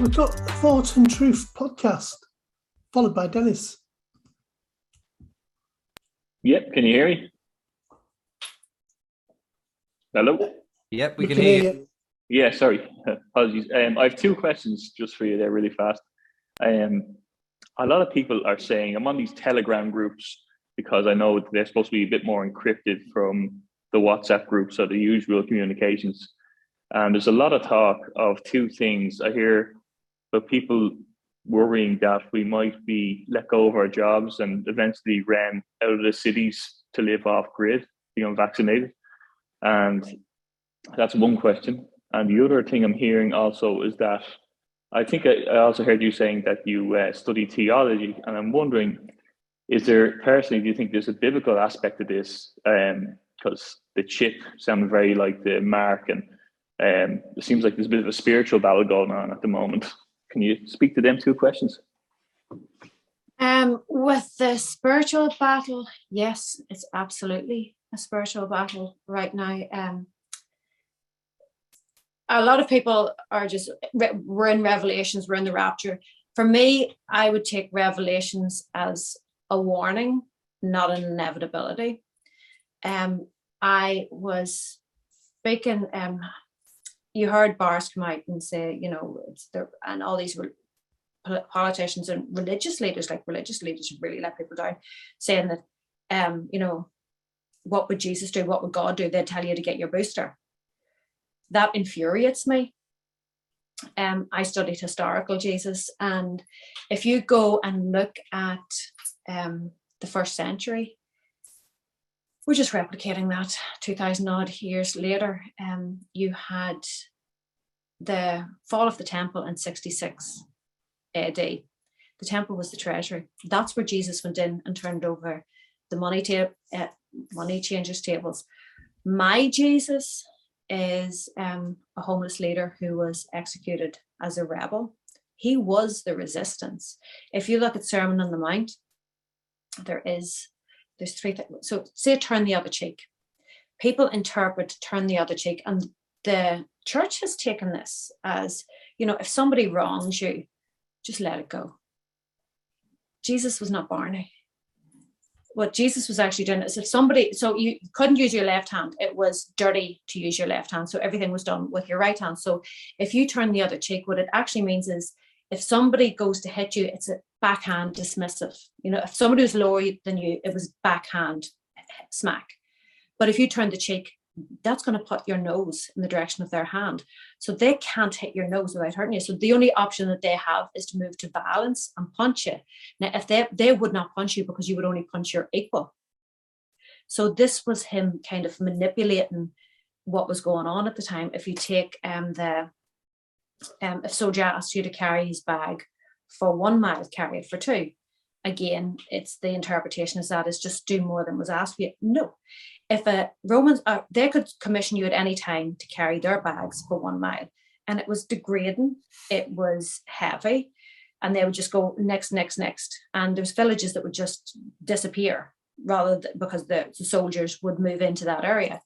we've got Thought and Truth podcast, followed by Dennis. Yep, can you hear me? Hello? Yep, we, can, hear you. Yeah, sorry. Apologies. Um, I have two questions just for you there really fast. Um, a lot of people are saying I'm on these Telegram groups because I know they're supposed to be a bit more encrypted from the WhatsApp groups or the usual communications. And there's a lot of talk of two things. I hear about people worrying that we might be let go of our jobs and eventually ran out of the cities to live off grid, being unvaccinated. And that's one question. And the other thing I'm hearing also is that I think I, also heard you saying that you uh, study theology, and I'm wondering, is there personally, do you think there's a biblical aspect to this? Because um, the chip sounds very like the mark, and um, it seems like there's a bit of a spiritual battle going on at the moment. Can you speak to them two questions? Um, with the spiritual battle, yes, it's absolutely a spiritual battle right now. Um, a lot of people are just we're in revelations we're in the rapture for me i would take revelations as a warning not an inevitability um i was speaking um you heard bars come out and say you know there and all these politicians and religious leaders like religious leaders really let people down saying that um you know what would jesus do? What would god do? They'd tell you to get your booster. That infuriates me. Um, I studied historical Jesus, and if you go and look at um, the first century, we're just replicating that 2000 odd years later. Um, you had the fall of the temple in 66 AD. The temple was the treasury. That's where Jesus went in and turned over the money, ta- uh, money changers tables. My Jesus is um, a homeless leader who was executed as a rebel. He was the resistance. If you look at Sermon on the Mount, there is there's three things. So say turn the other cheek. People interpret turn the other cheek, and the church has taken this as you know, if somebody wrongs you, just let it go. Jesus was not Barney what Jesus was actually doing is if somebody, so you couldn't use your left hand, it was dirty to use your left hand. So everything was done with your right hand. So if you turn the other cheek, what it actually means is if somebody goes to hit you, it's a backhand dismissive. You know, if somebody was lower than you, it was backhand smack. But if you turn the cheek, that's going to put your nose in the direction of their hand. So they can't hit your nose without hurting you. So the only option that they have is to move to violence and punch you. Now, if they they would not punch you because you would only punch your equal. So this was him kind of manipulating what was going on at the time. If you take um the um if soldier asked you to carry his bag for one mile, carry it for two. Again, it's the interpretation is that is just do more than was asked of you. No, if a Romans, uh, they could commission you at any time to carry their bags for one mile, and it was degrading. It was heavy, and they would just go next, next, next, and there's villages that would just disappear rather because the, the soldiers would move into that area.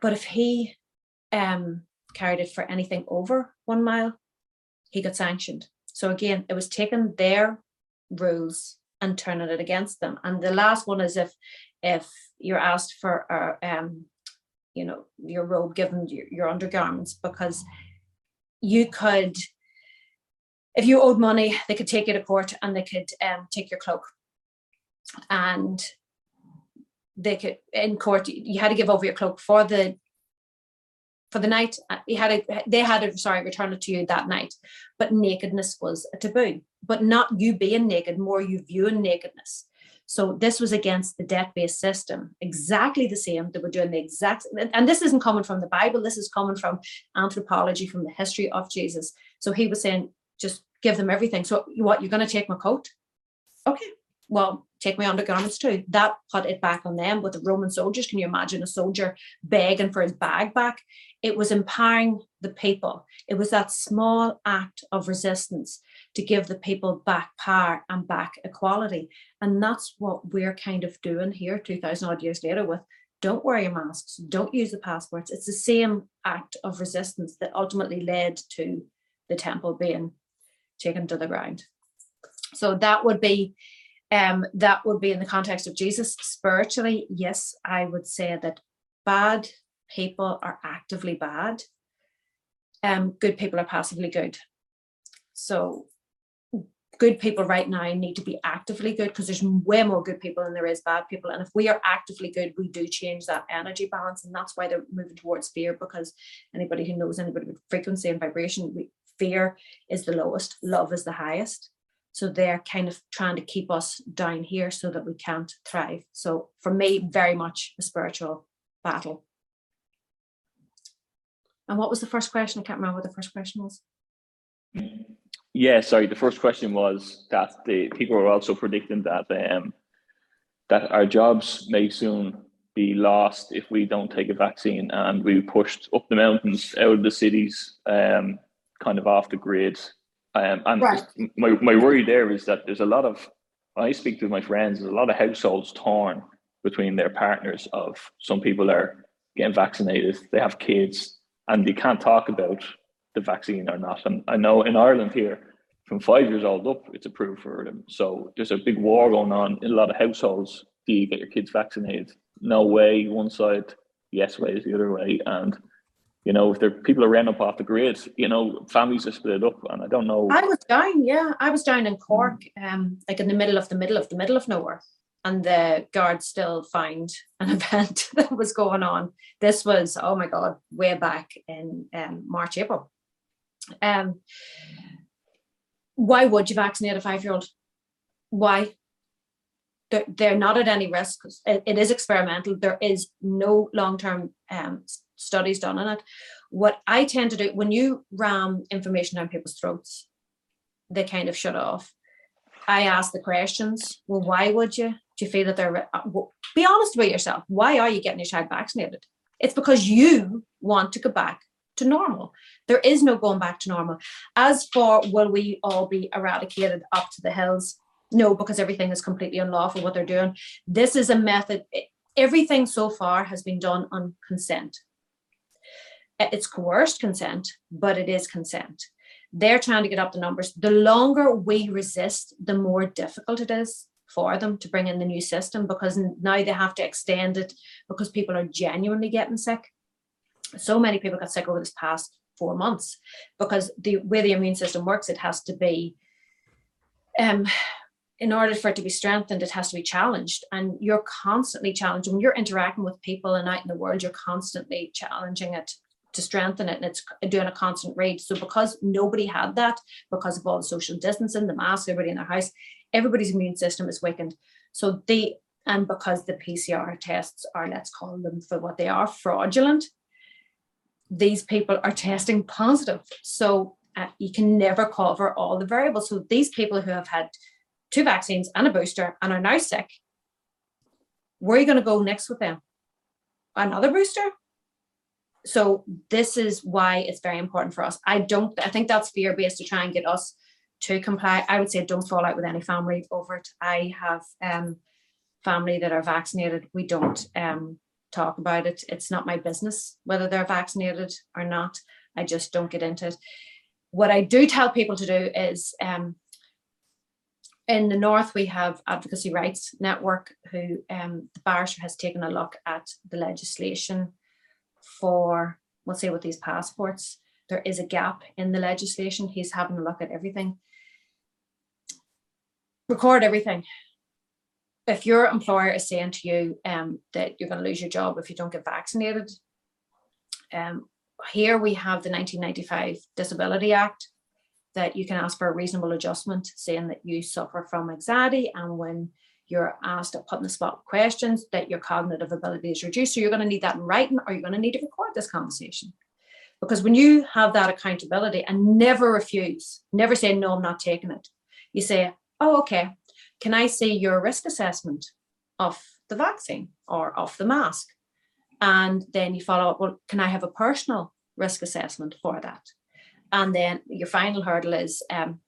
But if he um, carried it for anything over one mile, he got sanctioned. So again, it was taking their rules and turning it against them. And the last one is if if you're asked for uh, um, you know your robe given your, your undergarments because you could if you owed money they could take you to court and they could um, take your cloak and they could in court you had to give over your cloak for the for the night uh, you had a they had a sorry return it to you that night but nakedness was a taboo but not you being naked more you viewing nakedness so this was against the debt-based system, exactly the same. They were doing the exact, and this isn't coming from the Bible. This is coming from anthropology, from the history of Jesus. So he was saying, just give them everything. So what, you're going to take my coat? Okay, well, take my undergarments too. That put it back on them with the Roman soldiers. Can you imagine a soldier begging for his bag back? It was empowering the people. It was that small act of resistance to give the people back power and back equality. And that's what we're kind of doing here 2000 odd years later with don't wear your masks, don't use the passports. It's the same act of resistance that ultimately led to the temple being taken to the ground. So that would be um, that would be in the context of Jesus. Spiritually, yes, I would say that bad people are actively bad. Um, good people are passively good. So good people right now need to be actively good because there's way more good people than there is bad people. And if we are actively good, we do change that energy balance. And that's why they're moving towards fear because anybody who knows anybody with frequency and vibration, we, fear is the lowest, love is the highest. So they're kind of trying to keep us down here so that we can't thrive. So for me, very much a spiritual battle. And what was the first question? I can't remember what the first question was. Yeah, sorry. The first question was that the people are also predicting that um, that our jobs may soon be lost if we don't take a vaccine and we pushed up the mountains, out of the cities, um, kind of off the grid. Um, and Right. my, my worry there is that there's a lot of, when I speak to my friends, there's a lot of households torn between their partners of some people are getting vaccinated, they have kids, and they can't talk about the vaccine or not. And I know in Ireland here, from five years old up, it's approved for them. So there's a big war going on in a lot of households. Do you get your kids vaccinated? No way, one side, yes way is the other way. And you know, if there people are ran up off the grid, you know, families are split up, and I don't know. I was down, yeah. I was down in Cork, um, like in the middle of the middle of the middle of nowhere. And the guards still found an event that was going on. This was, oh my God, way back in um, March, April. Um, why would you vaccinate a five-year-old? Why? They're, they're not at any risk. It, it is experimental. There is no long-term um, studies done on it. What I tend to do when you ram information down people's throats, they kind of shut off. I ask the questions. Well, why would you? Do you feel that they're? uh, Be honest with yourself. Why are you getting your child vaccinated? It's because you want to go back to normal. There is no going back to normal. As for will we all be eradicated up to the hills? No, because everything is completely unlawful what they're doing. This is a method. Everything so far has been done on consent. It's coerced consent, but it is consent. They're trying to get up the numbers. The longer we resist, the more difficult it is for them to bring in the new system because now they have to extend it because people are genuinely getting sick. So many people got sick over this past four months because the way the immune system works, it has to be um in order for it to be strengthened, it has to be challenged. And you're constantly challenged. When you're interacting with people and out in the world, you're constantly challenging it to strengthen it. And it's doing a constant rate. So because nobody had that, because of all the social distancing, the mask, everybody in their house, everybody's immune system is weakened. So they and because the PCR tests are, let's call them for what they are, fraudulent, these people are testing positive. So uh, you can never cover all the variables. So these people who have had two vaccines and a booster and are now sick, where are you going to go next with them? Another booster? So this is why it's very important for us. I don't, I think that's fear based to try and get us to comply. I would say don't fall out with any family over it. I have um family that are vaccinated. We don't um talk about it. It's not my business whether they're vaccinated or not. I just don't get into it. What I do tell people to do is um in the north we have advocacy rights network who um the barrister has taken a look at the legislation for we'll say with these passports there is a gap in the legislation. He's having a look at everything. Record everything. If your employer is saying to you um, that you're going to lose your job if you don't get vaccinated um, here we have the 1995 disability act that you can ask for a reasonable adjustment saying that you suffer from anxiety and when you're asked to put in the spot questions that your cognitive ability is reduced. So you're going to need that in writing or you're going to need to record this conversation. Because when you have that accountability and never refuse never say no i'm not taking it you say oh okay. Can i see your risk assessment of the vaccine or of the mask? And then you follow up well can i have a personal risk assessment for that? And then your final hurdle is um,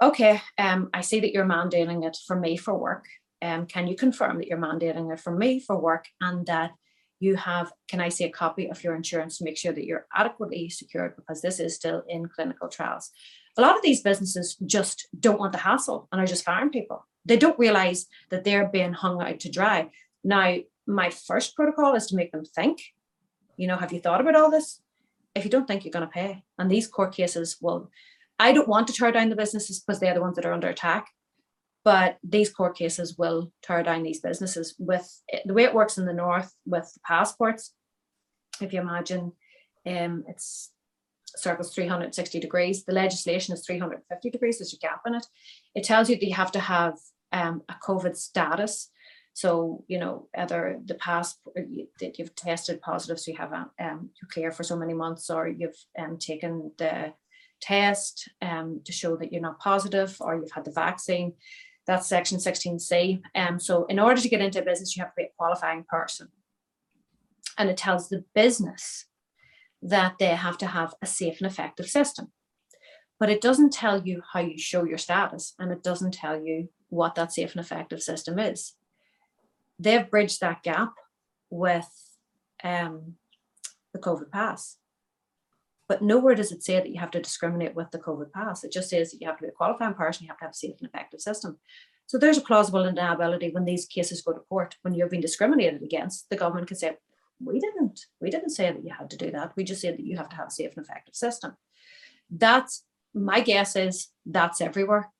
okay um, i see that you're mandating it for me for work um, can you confirm that you're mandating it for me for work and that you have can i see a copy of your insurance to make sure that you're adequately secured because this is still in clinical trials a lot of these businesses just don't want the hassle and are just firing people. They don't realize that they're being hung out to dry. Now, my first protocol is to make them think, you know, have you thought about all this? If you don't think you're going to pay, and these court cases will, I don't want to tear down the businesses because they're the ones that are under attack. But these court cases will tear down these businesses with the way it works in the north with the passports. If you imagine, um, it's circles 360 degrees. The legislation is 350 degrees. There's a gap in it. It tells you that you have to have um, a COVID status. So, you know, either the past that you've tested positive, so you have a, um, you're clear for so many months, or you've um, taken the test um, to show that you're not positive, or you've had the vaccine. That's section 16C. Um, so, in order to get into a business, you have to be a qualifying person. And it tells the business that they have to have a safe and effective system. But it doesn't tell you how you show your status and it doesn't tell you what that safe and effective system is. They've bridged that gap with um, the COVID pass. But nowhere does it say that you have to discriminate with the COVID pass. It just says that you have to be a qualifying person, you have to have a safe and effective system. So there's a plausible deniability when these cases go to court, when you're being discriminated against, the government can say, we didn't we didn't say that you had to do that we just said that you have to have a safe and effective system that's my guess is that's everywhere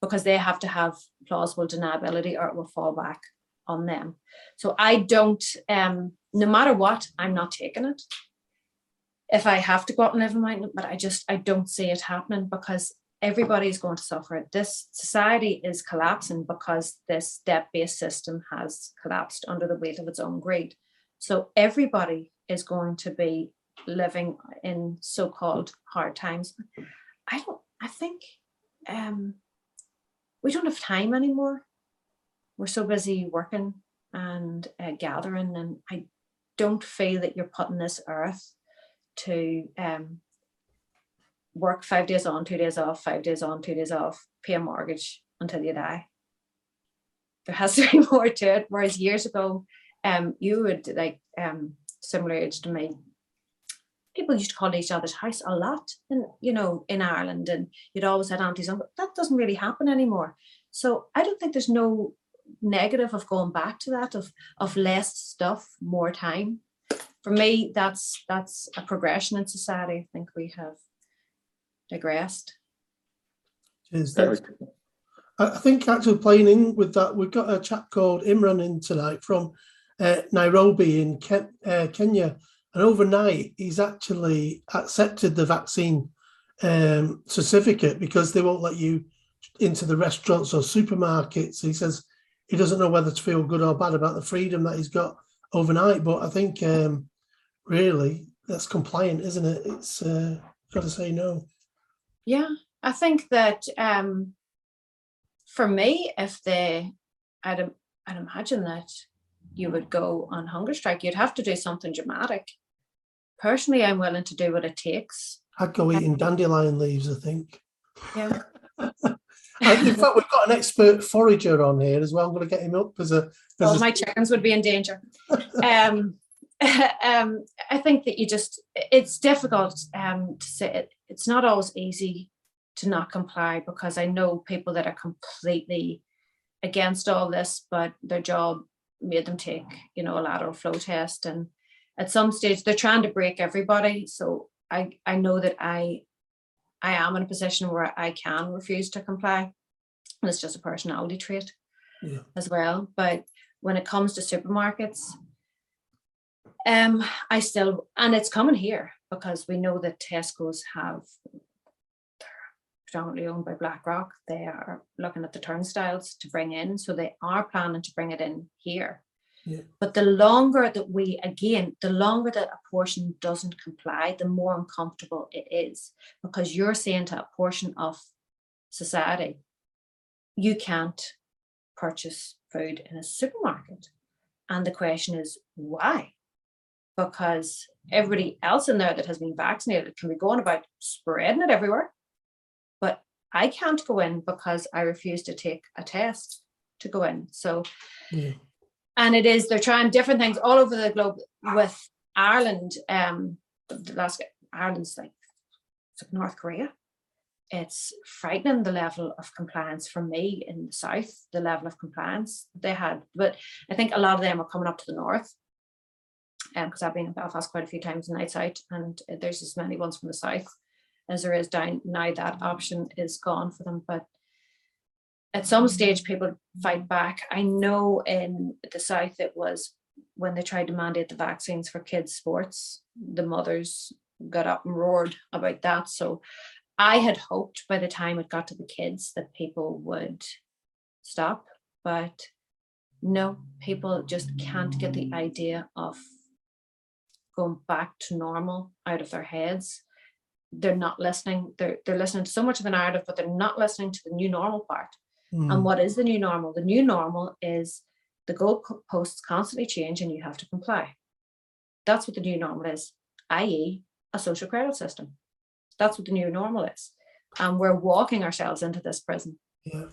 because they have to have plausible deniability or it will fall back on them so i don't um no matter what i'm not taking it if i have to go out and live in my but i just i don't see it happening because everybody is going to suffer this society is collapsing because this debt-based system has collapsed under the weight of its own greed so everybody is going to be living in so-called hard times. I don't, I think um, we don't have time anymore. We're so busy working and uh, gathering, and I don't feel that you're putting this earth to um, work five days on, two days off, five days on, two days off, pay a mortgage until you die. There has to be more to it. Whereas years ago, um, you would like um, similar age to me. People used to call each other's house a lot, and you know, in Ireland, and you'd always had aunties. But that doesn't really happen anymore. So I don't think there's no negative of going back to that of of less stuff, more time. For me, that's that's a progression in society. I think we have digressed. Cheers, thanks. I I think actually playing in with that, we've got a chap called Imran in tonight from uh, Nairobi in Ken- uh, Kenya, and overnight he's actually accepted the vaccine um, certificate because they won't let you into the restaurants or supermarkets. He says he doesn't know whether to feel good or bad about the freedom that he's got overnight, but I think um, really that's compliant, isn't it? It's uh, got to say no. Yeah, I think that um, for me, if they, I'd, I'd imagine that you would go on hunger strike. You'd have to do something dramatic. Personally, I'm willing to do what it takes. I'd go eating dandelion leaves, I think. Yeah. In fact, we've got an expert forager on here as well. I'm going to get him up as a. As All a my chickens would be in danger. um, um, I think that you just, it's difficult um, to say, it. it's not always easy to not comply because I know people that are completely against all this, but their job made them take, you know, a lateral flow test. And at some stage, they're trying to break everybody. So I, I know that I, I am in a position where I can refuse to comply. And it's just a personality trait Yeah. as well. But when it comes to supermarkets, um, I still and it's coming here because we know that Tesco's have they're predominantly owned by BlackRock. They are looking at the turnstiles to bring in, so they are planning to bring it in here. Yeah. But the longer that we, again, the longer that a portion doesn't comply, the more uncomfortable it is because you're saying to a portion of society, you can't purchase food in a supermarket. And the question is, why? Because everybody else in there that has been vaccinated can be going about spreading it everywhere. But I can't go in because I refuse to take a test to go in. So Yeah. and it is they're trying different things all over the globe with Ireland. Um, the last Ireland's like it's like North Korea. it's frightening the level of compliance from me in the south, the level of compliance they had. But I think a lot of them are coming up to the north. Um, because I've been in Belfast quite a few times in nights out, and there's as many ones from the south as there is down now. That option is gone for them, but at some stage people fight back. I know in the south it was when they tried to mandate the vaccines for kids' sports, the mothers got up and roared about that. So I had hoped by the time it got to the kids that people would stop, but no, people just can't get the idea of going back to normal out of their heads. They're not listening. They're they're listening to so much of the narrative, but they're not listening to the new normal part. Hmm. And what is the new normal? The new normal is the goalposts constantly change and you have to comply. That's what the new normal is, i.e., a social credit system. That's what the new normal is. And we're walking ourselves into this prison. Yeah.